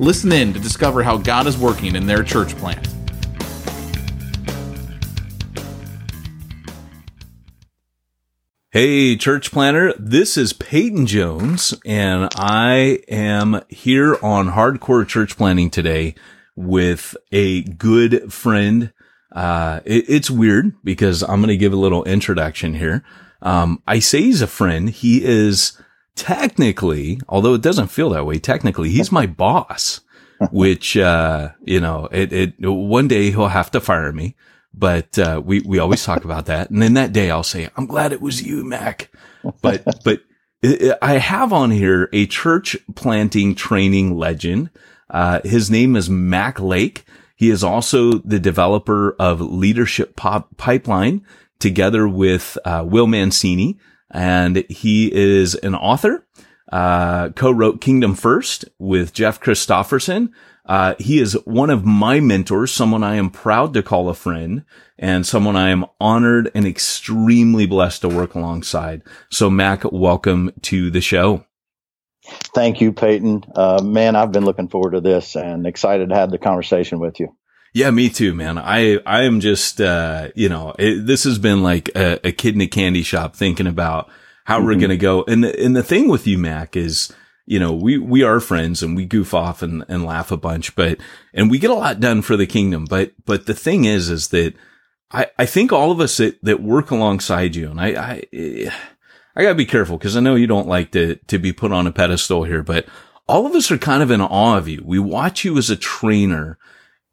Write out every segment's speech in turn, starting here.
Listen in to discover how God is working in their church plant. Hey, church planner, this is Peyton Jones, and I am here on Hardcore Church Planting today with a good friend. Uh, it, it's weird because I'm going to give a little introduction here. Um, I say he's a friend. He is technically, although it doesn't feel that way, technically, he's my boss, which, uh, you know, it, it, one day he'll have to fire me but uh, we we always talk about that. And then that day I'll say, "I'm glad it was you, Mac." But but I have on here a church planting training legend. Uh, his name is Mac Lake. He is also the developer of Leadership Pop Pipeline, together with uh, Will Mancini, and he is an author. Uh, co-wrote Kingdom First with Jeff Christopherson. uh, he is one of my mentors, someone I am proud to call a friend and someone I am honored and extremely blessed to work alongside. So Mac, welcome to the show. Thank you, Peyton. Uh, man, I've been looking forward to this and excited to have the conversation with you. Yeah, me too, man. I, I am just, uh, you know, it, this has been like a, a, kid in a candy shop thinking about how mm-hmm. we're going to go. And the, and the thing with you, Mac, is, you know, we, we are friends and we goof off and, and laugh a bunch, but, and we get a lot done for the kingdom. But, but the thing is, is that I, I think all of us that, that work alongside you and I, I, I gotta be careful because I know you don't like to, to be put on a pedestal here, but all of us are kind of in awe of you. We watch you as a trainer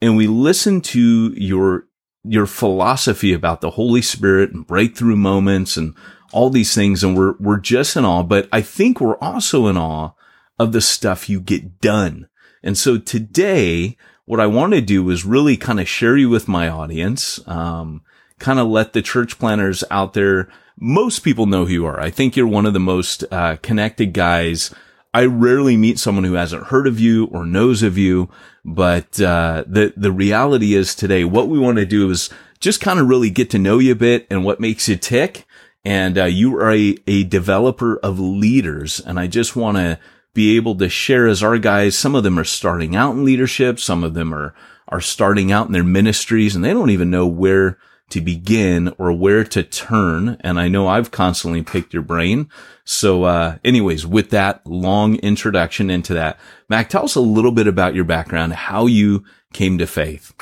and we listen to your, your philosophy about the Holy Spirit and breakthrough moments and all these things. And we're, we're just in awe, but I think we're also in awe of the stuff you get done. And so today, what I want to do is really kind of share you with my audience, um, kind of let the church planners out there. Most people know who you are. I think you're one of the most uh, connected guys. I rarely meet someone who hasn't heard of you or knows of you, but uh, the the reality is today, what we want to do is just kind of really get to know you a bit and what makes you tick. And uh, you are a, a developer of leaders, and I just want to be able to share as our guys. Some of them are starting out in leadership. Some of them are, are starting out in their ministries and they don't even know where to begin or where to turn. And I know I've constantly picked your brain. So, uh, anyways, with that long introduction into that, Mac, tell us a little bit about your background, how you came to faith.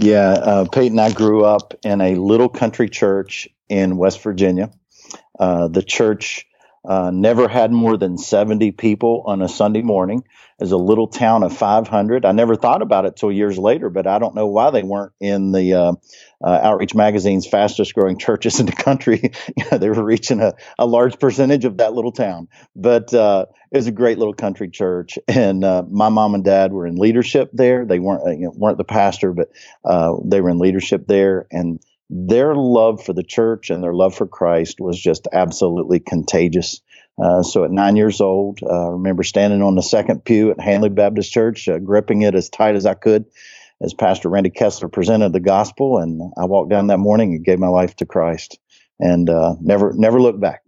Yeah, uh, Peyton, I grew up in a little country church in West Virginia. Uh, the church uh, never had more than 70 people on a Sunday morning. As a little town of 500. I never thought about it till years later, but I don't know why they weren't in the uh, uh, Outreach Magazine's fastest growing churches in the country. they were reaching a, a large percentage of that little town. But uh, it was a great little country church, and uh, my mom and dad were in leadership there. They weren't uh, you know, weren't the pastor, but they were in leadership there, and their love for the church and their love for Christ was just absolutely contagious. Uh, so at nine years old, uh, I remember standing on the second pew at Hanley Baptist Church, uh, gripping it as tight as I could as Pastor Randy Kessler presented the gospel. And I walked down that morning and gave my life to Christ and uh, never, never looked back.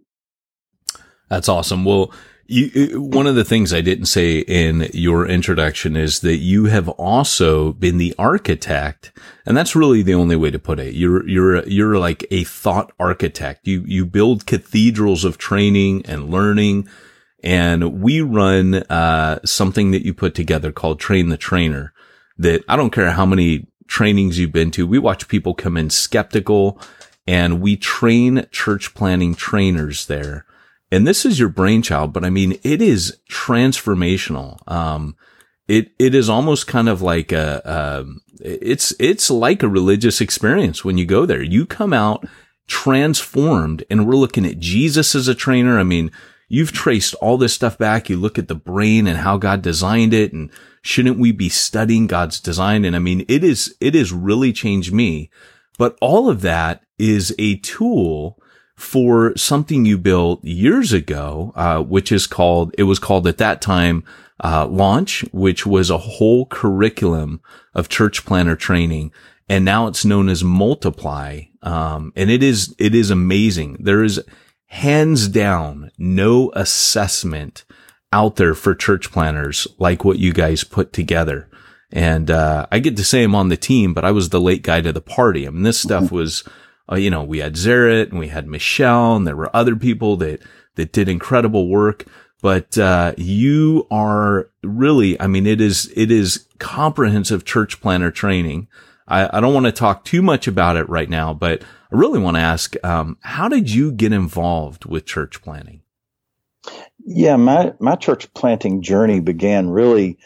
That's awesome. Well, you, one of the things I didn't say in your introduction is that you have also been the architect, and that's really the only way to put it. You're you're you're like a thought architect. You you build cathedrals of training and learning, and we run uh, something that you put together called Train the Trainer. That I don't care how many trainings you've been to. We watch people come in skeptical, and we train church planning trainers there and this is your brainchild, but I mean, it is transformational. Um, it, it is almost kind of like a, um, it's, it's like a religious experience when you go there. You come out transformed and we're looking at Jesus as a trainer. I mean, you've traced all this stuff back. You look at the brain and how God designed it and shouldn't we be studying God's design? And I mean, it is, it has really changed me, but all of that is a tool for something you built years ago, uh, which is called, it was called at that time, uh, launch, which was a whole curriculum of church planner training. And now it's known as multiply. Um, and it is, it is amazing. There is hands down no assessment out there for church planners like what you guys put together. And, uh, I get to say I'm on the team, but I was the late guy to the party. I mean, this stuff was, uh, you know, we had Zaret and we had Michelle and there were other people that, that did incredible work. But, uh, you are really, I mean, it is, it is comprehensive church planner training. I, I don't want to talk too much about it right now, but I really want to ask, um, how did you get involved with church planting? Yeah, my, my church planting journey began really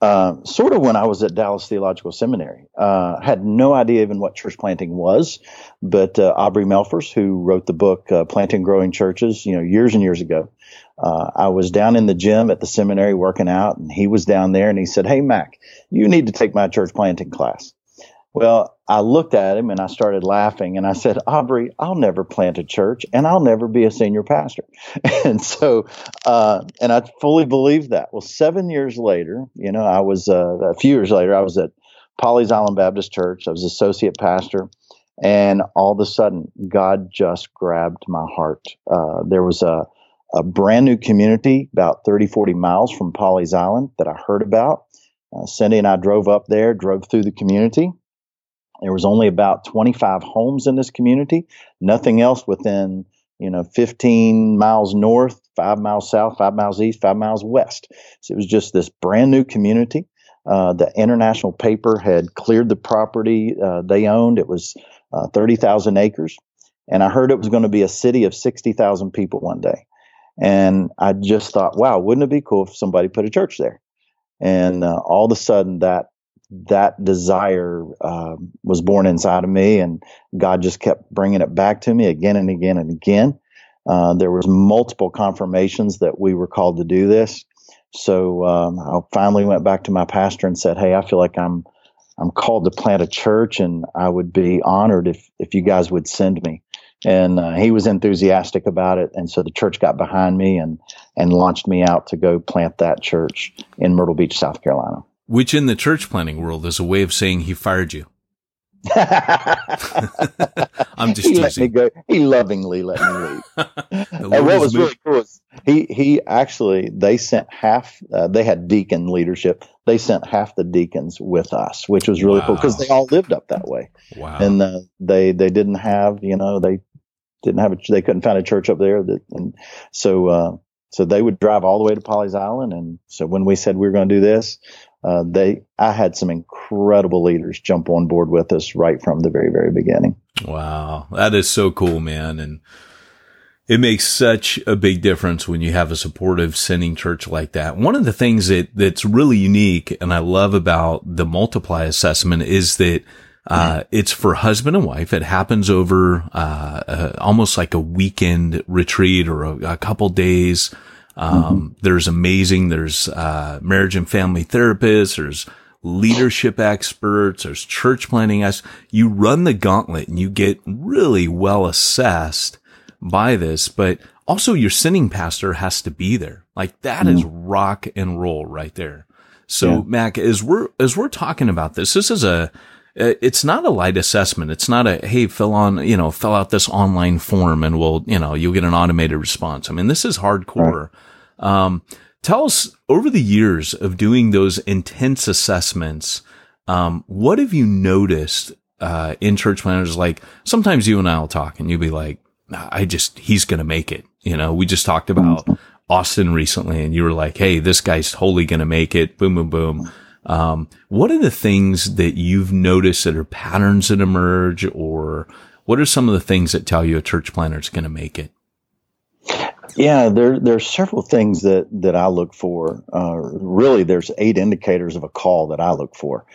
uh, sort of when I was at Dallas Theological Seminary. Uh, had no idea even what church planting was, but uh, Aubrey Malphurs, who wrote the book uh, Planting Growing Churches, you know, years and years ago, uh, I was down in the gym at the seminary working out, and he was down there, and he said, "Hey, Mac, you need to take my church planting class." Well, I looked at him and I started laughing and I said, Aubrey, I'll never plant a church and I'll never be a senior pastor. and so, uh, and I fully believed that. Well, seven years later, you know, I was, uh, a few years later, I was at Pawleys Island Baptist Church. I was associate pastor. And all of a sudden, God just grabbed my heart. Uh, there was a, a brand new community about 30, 40 miles from Pawleys Island that I heard about. Uh, Cindy and I drove up there, drove through the community there was only about 25 homes in this community, nothing else within, you know, 15 miles north, five miles south, five miles east, five miles west. So it was just this brand new community. Uh, the international paper had cleared the property uh, they owned. It was uh, 30,000 acres. And I heard it was going to be a city of 60,000 people one day. And I just thought, wow, wouldn't it be cool if somebody put a church there? And uh, all of a sudden, that that desire uh, was born inside of me, and God just kept bringing it back to me again and again and again. Uh, there was multiple confirmations that we were called to do this. So um, I finally went back to my pastor and said, "Hey, I feel like I'm I'm called to plant a church, and I would be honored if if you guys would send me." And uh, he was enthusiastic about it, and so the church got behind me and and launched me out to go plant that church in Myrtle Beach, South Carolina which in the church planning world is a way of saying he fired you. I'm just he teasing. let me go. He lovingly let me leave. and what was really cool is he he actually they sent half. Uh, they had deacon leadership. They sent half the deacons with us, which was really wow. cool because they all lived up that way. Wow. And uh, they they didn't have you know they didn't have a, they couldn't find a church up there that and so uh, so they would drive all the way to Pawleys Island and so when we said we were going to do this uh, they I had some incredible leaders jump on board with us right from the very very beginning. Wow, that is so cool, man, and it makes such a big difference when you have a supportive sending church like that. One of the things that that's really unique and I love about the multiply assessment is that uh, it's for husband and wife. It happens over uh, uh, almost like a weekend retreat or a, a couple days. Um, mm-hmm. there's amazing, there's, uh, marriage and family therapists, there's leadership experts, there's church planting us. You run the gauntlet and you get really well assessed by this, but also your sending pastor has to be there. Like that mm-hmm. is rock and roll right there. So yeah. Mac, as we're, as we're talking about this, this is a, it's not a light assessment. It's not a, hey, fill on, you know, fill out this online form and we'll, you know, you'll get an automated response. I mean, this is hardcore. Right. Um, tell us over the years of doing those intense assessments, um, what have you noticed, uh, in church planters? Like sometimes you and I will talk and you'll be like, I just, he's going to make it. You know, we just talked about mm-hmm. Austin recently and you were like, Hey, this guy's totally going to make it. Boom, boom, boom. Um, what are the things that you've noticed that are patterns that emerge, or what are some of the things that tell you a church planter is going to make it? Yeah, there there are several things that that I look for. Uh, really, there's eight indicators of a call that I look for.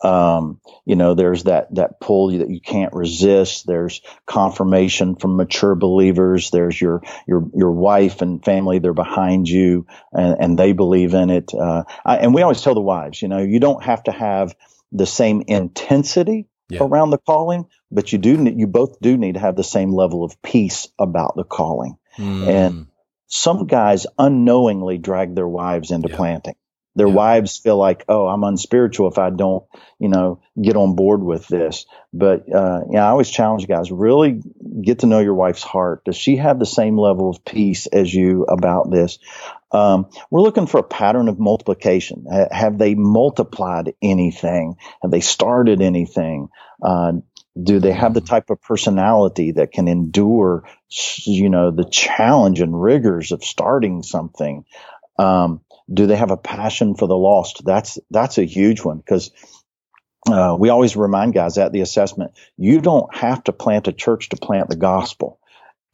Um, you know, there's that, that pull that you can't resist. There's confirmation from mature believers. There's your, your, your wife and family. They're behind you and, and they believe in it. Uh, I, and we always tell the wives, you know, you don't have to have the same intensity yeah. around the calling, but you do, you both do need to have the same level of peace about the calling. Mm. And some guys unknowingly drag their wives into yeah. planting. Their yeah. wives feel like, oh, I'm unspiritual if I don't, you know, get on board with this. But uh, yeah, I always challenge guys: really get to know your wife's heart. Does she have the same level of peace as you about this? Um, we're looking for a pattern of multiplication. have they multiplied anything? Have they started anything? Uh, do they have the mm-hmm. type of personality that can endure, you know, the challenge and rigors of starting something? Um, do they have a passion for the lost? That's that's a huge one because uh, we always remind guys at the assessment, you don't have to plant a church to plant the gospel.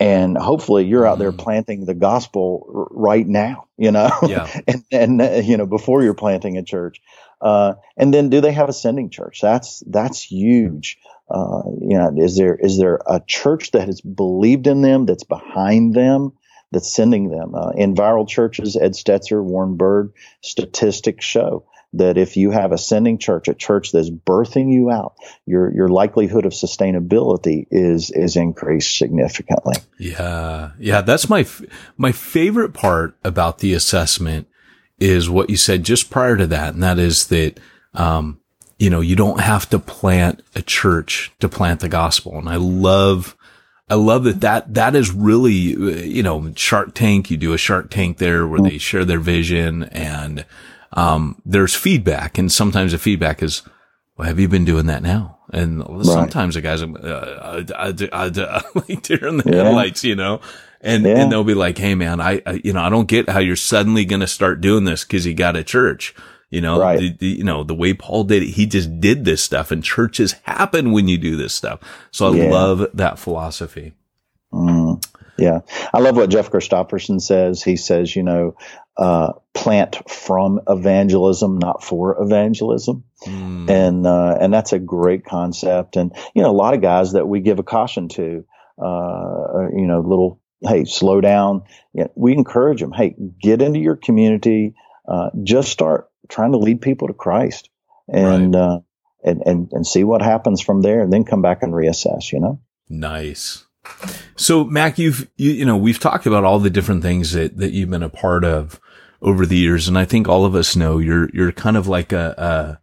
And hopefully you're out there mm. planting the gospel r- right now, you know, yeah. and, and, uh, you know, before you're planting a church. Uh, and then do they have a sending church? That's, that's huge. Uh, you know, is there, is there a church that has believed in them, that's behind them? That's sending them. Uh, in viral churches, Ed Stetzer, Warren Bird, statistics show that if you have a sending church, a church that's birthing you out, your your likelihood of sustainability is is increased significantly. Yeah, yeah, that's my my favorite part about the assessment is what you said just prior to that, and that is that um, you know you don't have to plant a church to plant the gospel, and I love I love that that, that is really, you know, Shark Tank, you do a Shark Tank there where they share their vision and, um, there's feedback and sometimes the feedback is, well, have you been doing that now? And right. sometimes the guys are, uh, uh, uh, uh, like deer in the yeah. headlights, you know, and, yeah. and they'll be like, Hey man, I, I, you know, I don't get how you're suddenly going to start doing this because you got a church. You know, right. the, the, you know, the way Paul did it, he just did this stuff and churches happen when you do this stuff. So I yeah. love that philosophy. Mm, yeah. I love what Jeff Christopherson says. He says, you know, uh, plant from evangelism, not for evangelism. Mm. And, uh, and that's a great concept. And, you know, a lot of guys that we give a caution to, uh, you know, little, hey, slow down. Yeah, we encourage them. Hey, get into your community. Uh, just start trying to lead people to Christ and, right. uh, and, and, and see what happens from there and then come back and reassess, you know? Nice. So Mac, you've, you, you know, we've talked about all the different things that, that you've been a part of over the years. And I think all of us know you're, you're kind of like a, a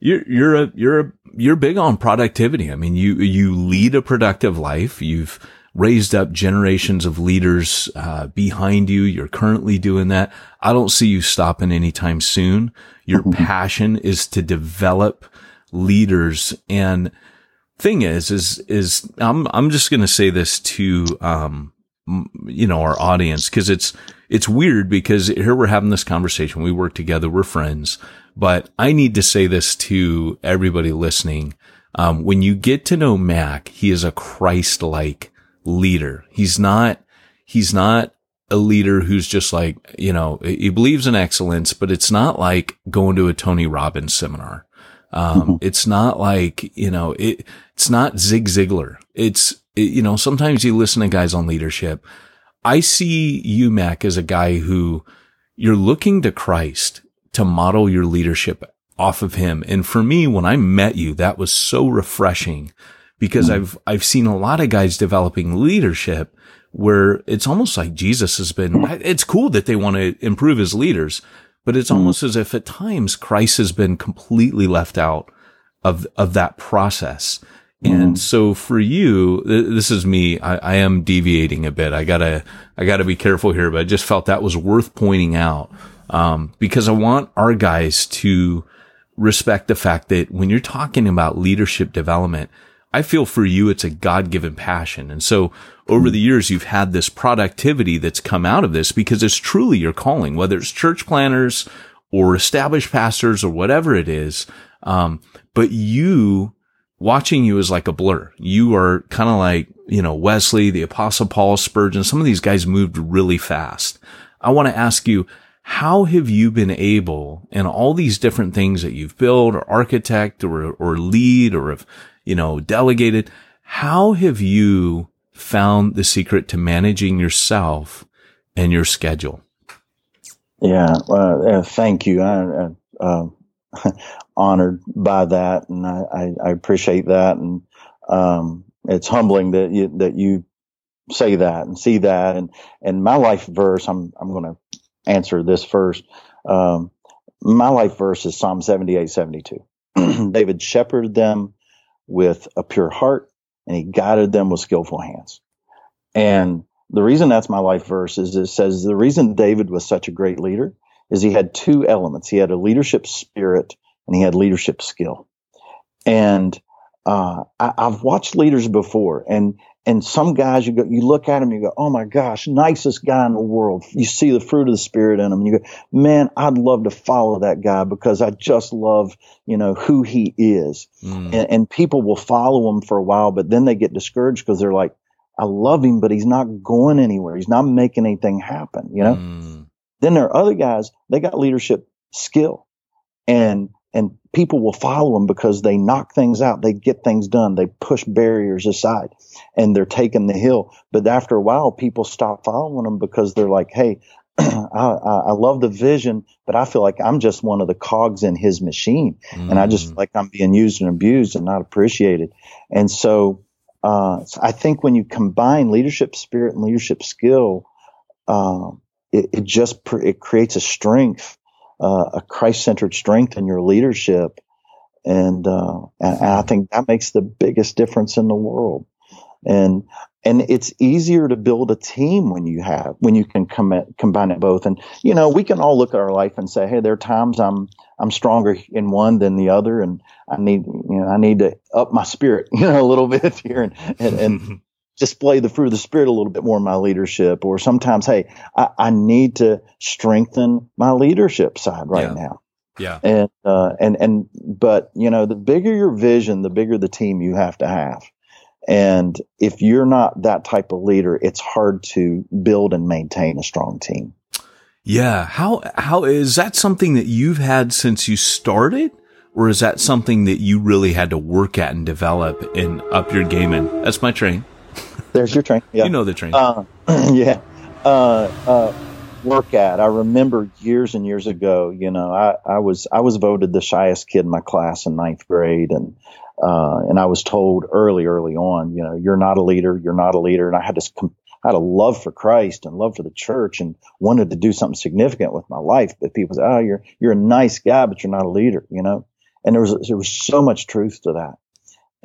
you're, you're a, you're a, you're big on productivity. I mean, you, you lead a productive life. You've, raised up generations of leaders uh, behind you. You're currently doing that. I don't see you stopping anytime soon. Your mm-hmm. passion is to develop leaders. And thing is, is, is I'm, I'm just going to say this to, um, you know, our audience because it's, it's weird because here we're having this conversation. We work together. We're friends, but I need to say this to everybody listening. Um, when you get to know Mac, he is a Christ-like leader. He's not, he's not a leader who's just like, you know, he believes in excellence, but it's not like going to a Tony Robbins seminar. Um, mm-hmm. it's not like, you know, it, it's not Zig Ziglar. It's, it, you know, sometimes you listen to guys on leadership. I see you, Mac, as a guy who you're looking to Christ to model your leadership off of him. And for me, when I met you, that was so refreshing because mm. I've, I've seen a lot of guys developing leadership where it's almost like Jesus has been, it's cool that they want to improve as leaders, but it's mm. almost as if at times Christ has been completely left out of, of that process. And mm. so for you, this is me. I, I, am deviating a bit. I gotta, I gotta be careful here, but I just felt that was worth pointing out. Um, because I want our guys to respect the fact that when you're talking about leadership development, I feel for you, it's a God given passion. And so over the years, you've had this productivity that's come out of this because it's truly your calling, whether it's church planners or established pastors or whatever it is. Um, but you watching you is like a blur. You are kind of like, you know, Wesley, the apostle Paul, Spurgeon, some of these guys moved really fast. I want to ask you, how have you been able and all these different things that you've built or architect or, or lead or have, you know, delegated? How have you found the secret to managing yourself and your schedule? Yeah. Uh, thank you. I, uh, honored by that. And I, I, I appreciate that. And, um, it's humbling that you, that you say that and see that. And, and my life verse, I'm, I'm going to answer this first. Um, my life verse is Psalm 78, 72. David shepherded them with a pure heart and he guided them with skillful hands. And the reason that's my life verse is it says the reason David was such a great leader is he had two elements. He had a leadership spirit and he had leadership skill. And uh, I, have watched leaders before, and and some guys you go, you look at them, you go, oh my gosh, nicest guy in the world. You see the fruit of the spirit in him, and you go, man, I'd love to follow that guy because I just love, you know, who he is. Mm. And, and people will follow him for a while, but then they get discouraged because they're like, I love him, but he's not going anywhere. He's not making anything happen, you know? Mm. Then there are other guys, they got leadership skill and and people will follow them because they knock things out, they get things done, they push barriers aside, and they're taking the hill. But after a while, people stop following them because they're like, "Hey, I, I, love the vision, but I feel like I'm just one of the cogs in his machine, mm. and I just mm. like I'm being used and abused and not appreciated." And so, uh, I think when you combine leadership spirit and leadership skill, uh, it, it, just pr- it creates a strength uh, a Christ-centered strength in your leadership, and, uh, and I think that makes the biggest difference in the world. And and it's easier to build a team when you have when you can com- combine it both. And you know, we can all look at our life and say, "Hey, there are times I'm I'm stronger in one than the other, and I need you know I need to up my spirit, you know, a little bit here and and, and display the fruit of the spirit a little bit more in my leadership or sometimes hey i, I need to strengthen my leadership side right yeah. now. Yeah. And uh, and and but you know the bigger your vision the bigger the team you have to have. And if you're not that type of leader it's hard to build and maintain a strong team. Yeah. How how is that something that you've had since you started? Or is that something that you really had to work at and develop and up your game in? That's my train there's your train. Yeah. You know the train. Uh, yeah. Uh, uh, work at. I remember years and years ago, you know, I, I was I was voted the shyest kid in my class in ninth grade, and uh, and I was told early, early on, you know, you're not a leader, you're not a leader, and I had this I had a love for Christ and love for the church, and wanted to do something significant with my life. But people say, oh, you're you're a nice guy, but you're not a leader, you know. And there was there was so much truth to that.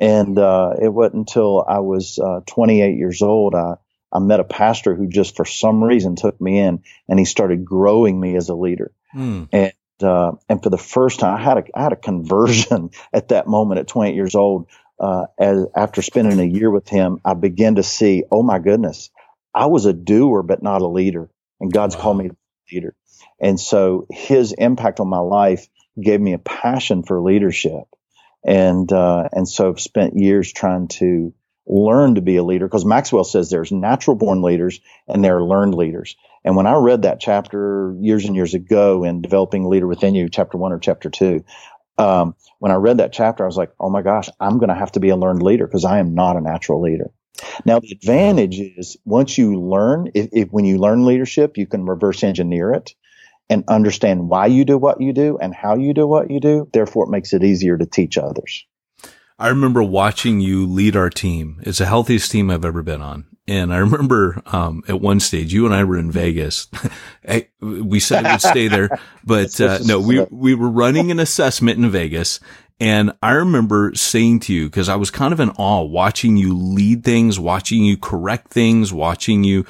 And uh, it wasn't until I was uh, 28 years old I, I met a pastor who just for some reason took me in and he started growing me as a leader. Mm. And uh, and for the first time, I had a I had a conversion at that moment at 28 years old. Uh, as after spending a year with him, I began to see, oh my goodness, I was a doer but not a leader, and God's wow. called me a leader. And so His impact on my life gave me a passion for leadership and uh, and so I've spent years trying to learn to be a leader because Maxwell says there's natural born leaders and there are learned leaders. And when I read that chapter years and years ago in Developing Leader Within You, chapter one or chapter two, um, when I read that chapter, I was like, oh my gosh, I'm going to have to be a learned leader because I am not a natural leader. Now, the advantage is once you learn, if, if when you learn leadership, you can reverse engineer it and understand why you do what you do and how you do what you do. Therefore, it makes it easier to teach others. I remember watching you lead our team. It's the healthiest team I've ever been on. And I remember, um, at one stage, you and I were in Vegas. we said we'd stay there, but, uh, no, we, we were running an assessment in Vegas. And I remember saying to you, cause I was kind of in awe watching you lead things, watching you correct things, watching you,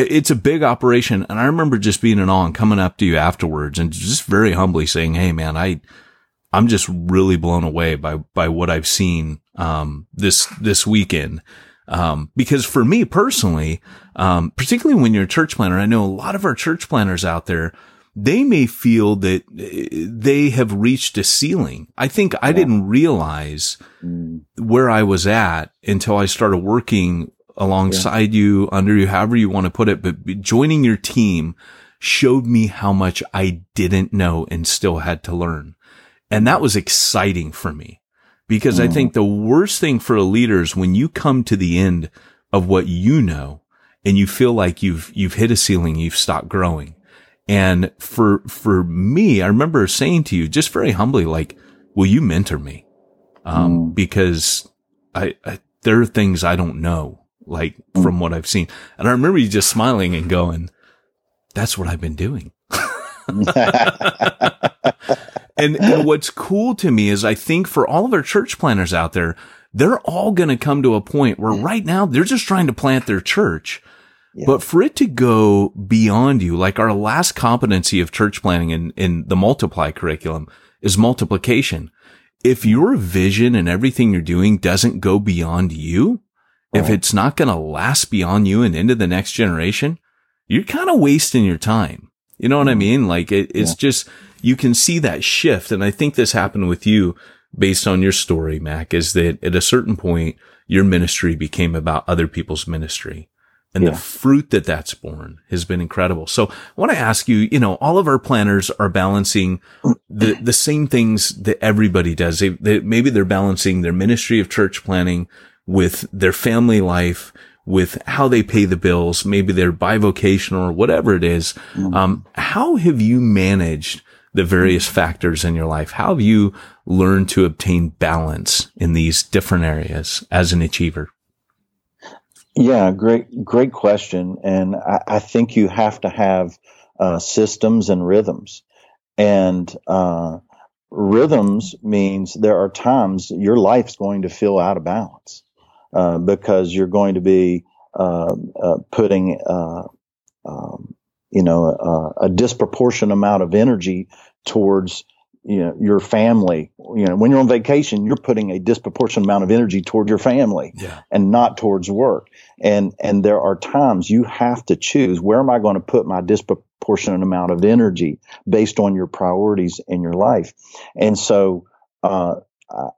it's a big operation. And I remember just being in awe and coming up to you afterwards and just very humbly saying, Hey, man, I, I'm just really blown away by, by what I've seen, um, this, this weekend. Um, because for me personally, um, particularly when you're a church planner, I know a lot of our church planners out there, they may feel that uh, they have reached a ceiling. I think I didn't realize mm. where I was at until I started working alongside yeah. you, under you, however you want to put it, but joining your team showed me how much I didn't know and still had to learn. And that was exciting for me because mm. I think the worst thing for a leader is when you come to the end of what you know and you feel like you've, you've hit a ceiling, you've stopped growing. And for, for me, I remember saying to you just very humbly, like, will you mentor me? Um, mm. because I, I, there are things I don't know, like mm. from what I've seen. And I remember you just smiling and going, that's what I've been doing. and, and what's cool to me is I think for all of our church planners out there, they're all going to come to a point where right now they're just trying to plant their church. Yeah. But for it to go beyond you, like our last competency of church planning in, in the multiply curriculum is multiplication. If your vision and everything you're doing doesn't go beyond you, right. if it's not going to last beyond you and into the next generation, you're kind of wasting your time. You know what I mm-hmm. mean? Like it, it's yeah. just, you can see that shift. And I think this happened with you based on your story, Mac, is that at a certain point, your ministry became about other people's ministry. And yeah. the fruit that that's born has been incredible. So I want to ask you, you know, all of our planners are balancing the, the same things that everybody does. They, they, maybe they're balancing their ministry of church planning with their family life, with how they pay the bills. Maybe they're bivocational or whatever it is. Mm-hmm. Um, how have you managed the various factors in your life? How have you learned to obtain balance in these different areas as an achiever? Yeah, great, great question. And I, I think you have to have uh, systems and rhythms. And uh, rhythms means there are times your life's going to feel out of balance uh, because you're going to be uh, uh, putting uh, um, you know, a, a disproportionate amount of energy towards you know your family. You know when you're on vacation you're putting a disproportionate amount of energy toward your family yeah. and not towards work. And and there are times you have to choose where am i going to put my disproportionate amount of energy based on your priorities in your life? And so uh,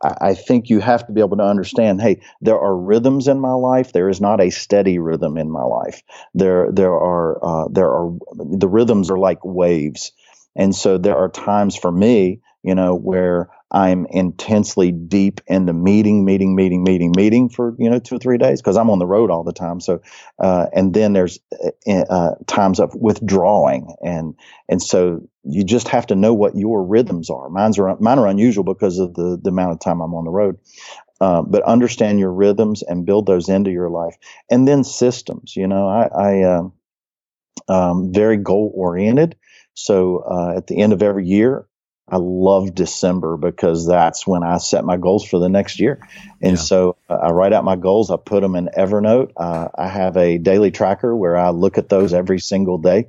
I think you have to be able to understand. Hey, there are rhythms in my life. There is not a steady rhythm in my life. There, there are, uh, there are the rhythms are like waves, and so there are times for me, you know, where I'm intensely deep into meeting, meeting, meeting, meeting, meeting for you know two or three days because I'm on the road all the time. So, uh, and then there's uh, uh, times of withdrawing, and and so you just have to know what your rhythms are. Mine's are mine are unusual because of the the amount of time I'm on the road. Uh, but understand your rhythms and build those into your life, and then systems. You know, I, I um, um very goal oriented. So uh, at the end of every year, I love December because that's when I set my goals for the next year. And yeah. so uh, I write out my goals. I put them in Evernote. Uh, I have a daily tracker where I look at those every single day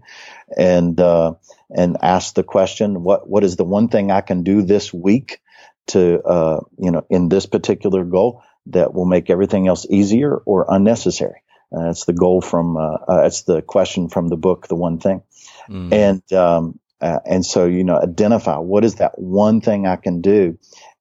and, uh, and ask the question, what, what is the one thing I can do this week to, uh, you know, in this particular goal that will make everything else easier or unnecessary? That's the goal from, uh, uh, it's the question from the book, The One Thing. Mm. And, um, uh, and so, you know, identify what is that one thing I can do.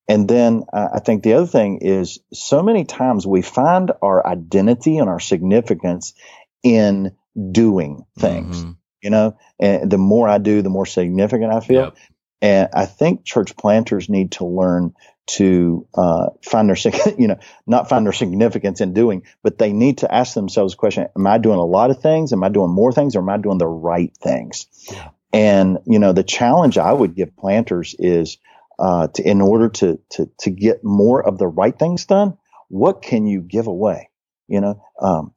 And then uh, I think the other thing is so many times we find our identity and our significance in doing things, mm-hmm. you know, and the more I do, the more significant I feel. Yep. And I think church planters need to learn to uh, find their, you know, not find their significance in doing, but they need to ask themselves the question: Am I doing a lot of things? Am I doing more things, or am I doing the right things? Yeah. And, you know, the challenge I would give planters is, uh, to, in order to, to, to get more of the right things done, what can you give away? You know, um,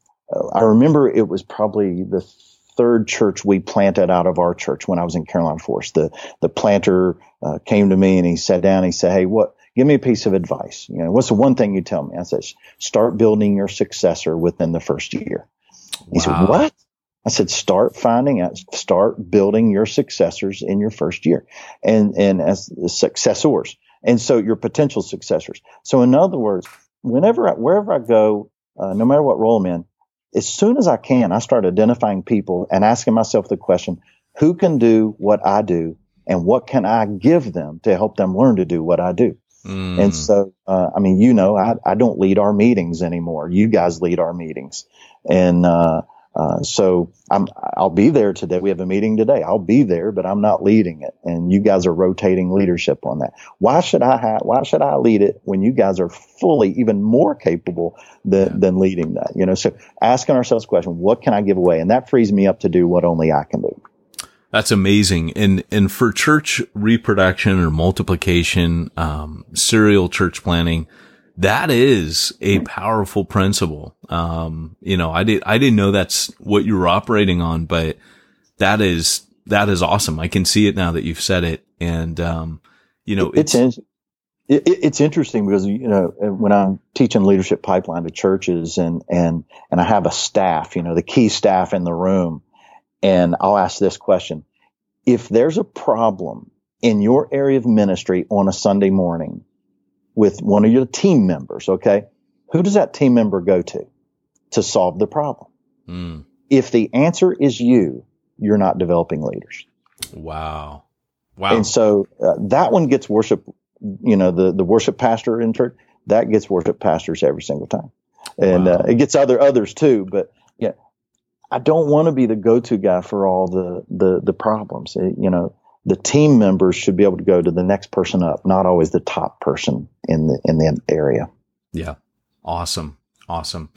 I remember it was probably the third church we planted out of our church when I was in Carolina Forest. The, the planter, uh, came to me and he sat down and he said, Hey, what, give me a piece of advice. You know, what's the one thing you tell me? I said, start building your successor within the first year. He wow. said, what? I said, start finding out, start building your successors in your first year and, and as successors. And so your potential successors. So in other words, whenever, I, wherever I go, uh, no matter what role I'm in, as soon as I can, I start identifying people and asking myself the question, who can do what I do and what can I give them to help them learn to do what I do? Mm. And so, uh, I mean, you know, I, I don't lead our meetings anymore. You guys lead our meetings. And, uh, Uh, so I'm, I'll be there today. We have a meeting today. I'll be there, but I'm not leading it. And you guys are rotating leadership on that. Why should I why should I lead it when you guys are fully even more capable than, than leading that? You know, so asking ourselves the question, what can I give away? And that frees me up to do what only I can do. That's amazing. And, and for church reproduction or multiplication, um, serial church planning, that is a powerful principle. Um, you know, I did, I didn't know that's what you were operating on, but that is, that is awesome. I can see it now that you've said it. And, um, you know, it's, it's, it, it's interesting because, you know, when I'm teaching leadership pipeline to churches and, and, and I have a staff, you know, the key staff in the room, and I'll ask this question. If there's a problem in your area of ministry on a Sunday morning, with one of your team members, okay? Who does that team member go to to solve the problem? Mm. If the answer is you, you're not developing leaders. Wow. Wow. And so uh, that one gets worship, you know, the, the worship pastor in church, that gets worship pastors every single time. And wow. uh, it gets other others too, but yeah, I don't want to be the go-to guy for all the, the, the problems. It, you know, the team members should be able to go to the next person up, not always the top person in the in the area. Yeah, awesome, awesome.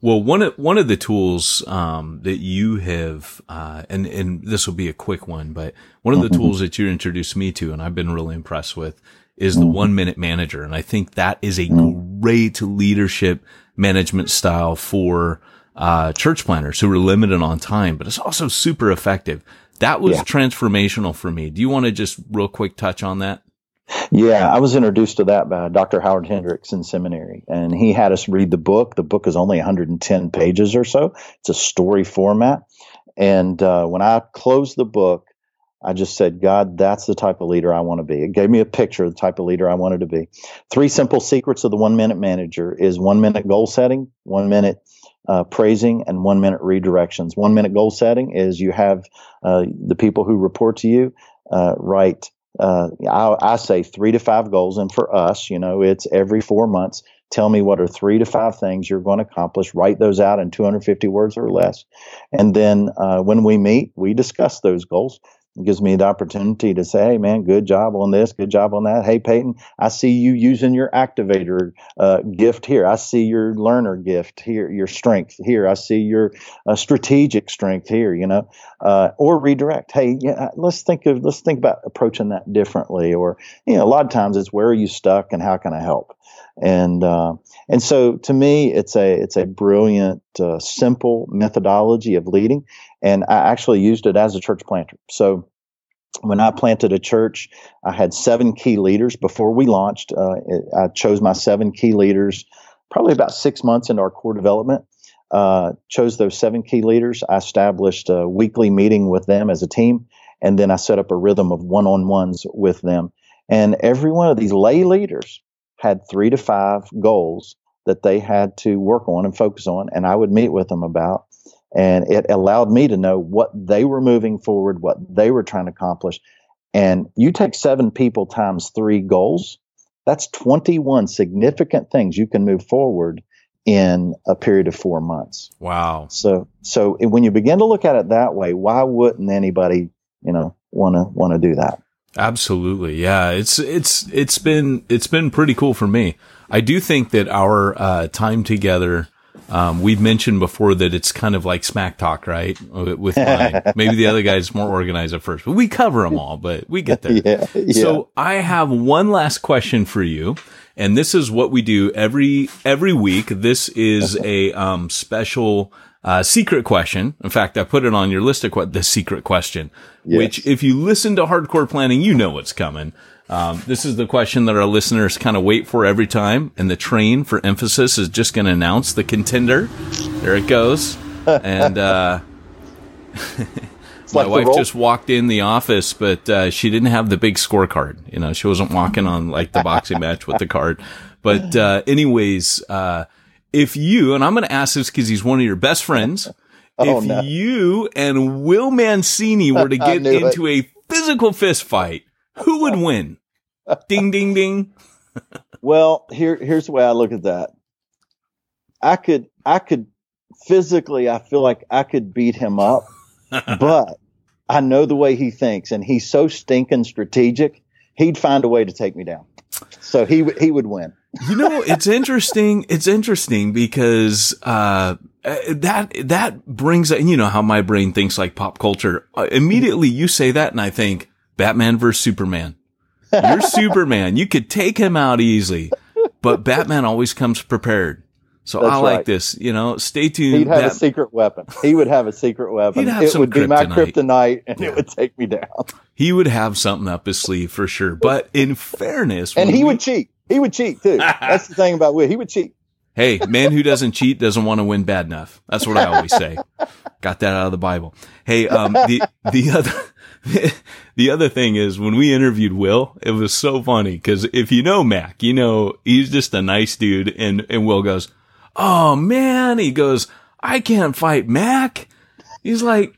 Well, one of one of the tools um, that you have, uh, and and this will be a quick one, but one of the mm-hmm. tools that you introduced me to, and I've been really impressed with, is the mm-hmm. one minute manager, and I think that is a mm-hmm. great leadership management style for uh, church planners who are limited on time, but it's also super effective. That was yeah. transformational for me. Do you want to just real quick touch on that? Yeah, I was introduced to that by Dr. Howard Hendricks in seminary, and he had us read the book. The book is only 110 pages or so. It's a story format. And uh, when I closed the book, I just said, God, that's the type of leader I want to be. It gave me a picture of the type of leader I wanted to be. Three simple secrets of the one minute manager is one minute goal setting, one minute uh, praising and one minute redirections. One minute goal setting is you have uh, the people who report to you uh, write. Uh, I, I, say three to five goals, and for us, you know, it's every four months. Tell me what are three to five things you're going to accomplish. Write those out in 250 words or less, and then uh, when we meet, we discuss those goals. It gives me the opportunity to say, hey, man, good job on this, good job on that. Hey, Peyton, I see you using your activator uh, gift here. I see your learner gift here, your strength here. I see your uh, strategic strength here, you know, uh, or redirect. Hey, yeah, let's think of, let's think about approaching that differently. Or, you know, a lot of times it's where are you stuck and how can I help? And uh, and so to me it's a it's a brilliant uh, simple methodology of leading and i actually used it as a church planter so when I planted a church, I had seven key leaders before we launched. Uh, I chose my seven key leaders probably about six months into our core development. Uh, chose those seven key leaders. I established a weekly meeting with them as a team, and then I set up a rhythm of one on ones with them. And every one of these lay leaders had three to five goals that they had to work on and focus on, and I would meet with them about. And it allowed me to know what they were moving forward, what they were trying to accomplish. And you take seven people times three goals, that's 21 significant things you can move forward in a period of four months. Wow. So, so when you begin to look at it that way, why wouldn't anybody, you know, want to, want to do that? Absolutely. Yeah. It's, it's, it's been, it's been pretty cool for me. I do think that our, uh, time together, um, we've mentioned before that it's kind of like smack talk, right? With mine. maybe the other guy's more organized at first, but we cover them all, but we get there. Yeah, yeah. So I have one last question for you. And this is what we do every, every week. This is a, um, special, uh, secret question. In fact, I put it on your list of what the secret question, yes. which if you listen to hardcore planning, you know what's coming. Um, this is the question that our listeners kind of wait for every time. And the train for emphasis is just going to announce the contender. There it goes. And, uh, my like wife just walked in the office, but, uh, she didn't have the big scorecard. You know, she wasn't walking on like the boxing match with the card. But, uh, anyways, uh, if you, and I'm going to ask this because he's one of your best friends, oh, if no. you and Will Mancini were to get into it. a physical fist fight, who would win? ding, ding, ding. well, here, here's the way I look at that. I could, I could physically, I feel like I could beat him up, but I know the way he thinks, and he's so stinking strategic. He'd find a way to take me down. So he he would win. You know, it's interesting. It's interesting because uh, that that brings and you know how my brain thinks like pop culture. Uh, immediately, you say that, and I think Batman versus Superman. You're Superman. You could take him out easily, but Batman always comes prepared. So That's I like right. this. You know, stay tuned. He'd have a secret weapon. He would have a secret weapon. He'd have it some would be my kryptonite. kryptonite, and Yeah. it would take me down. he would have something up his sleeve for sure. But in fairness, And he we- would cheat. He would cheat too. That's the thing about Will. He would cheat. Hey, man who doesn't cheat doesn't want to win bad enough. That's what I always say. Got that out of the Bible. Hey, um, the, the other, the other thing is when we interviewed Will, it was so funny because if you know Mac, you know, he's just a nice dude. And, and Will goes, Oh man, he goes, I can't fight Mac. He's like,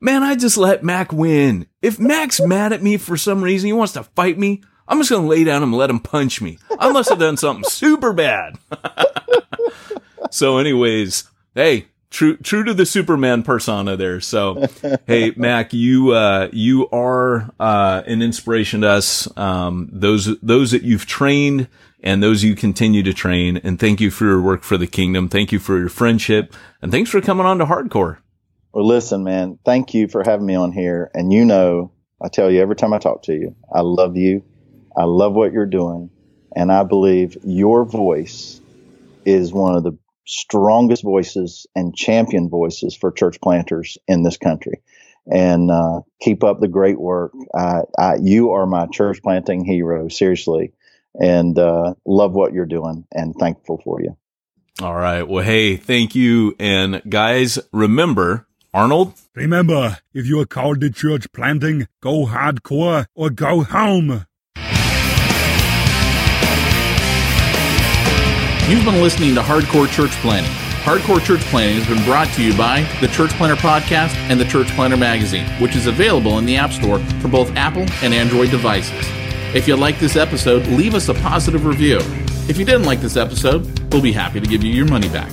man, I just let Mac win. If Mac's mad at me for some reason, he wants to fight me. I'm just going to lay down and let him punch me. Unless I must have done something super bad. So anyways, hey, true, true to the Superman persona there. So, hey, Mac, you, uh, you are, uh, an inspiration to us. Um, those, those that you've trained and those you continue to train. And thank you for your work for the kingdom. Thank you for your friendship and thanks for coming on to hardcore. Well, listen, man. Thank you for having me on here. And you know, I tell you every time I talk to you, I love you. I love what you're doing, and I believe your voice is one of the strongest voices and champion voices for church planters in this country. And uh, keep up the great work. I, I, you are my church planting hero, seriously, and uh, love what you're doing, and thankful for you. All right. Well, hey, thank you. And guys, remember, Arnold, Remember, if you are called to church planting, go hardcore or go home. You've been listening to Hardcore Church Planting. Hardcore Church Planting has been brought to you by the Church Planter Podcast and the Church Planter Magazine, which is available in the App Store for both Apple and Android devices. If you like this episode, leave us a positive review. If you didn't like this episode, we'll be happy to give you your money back.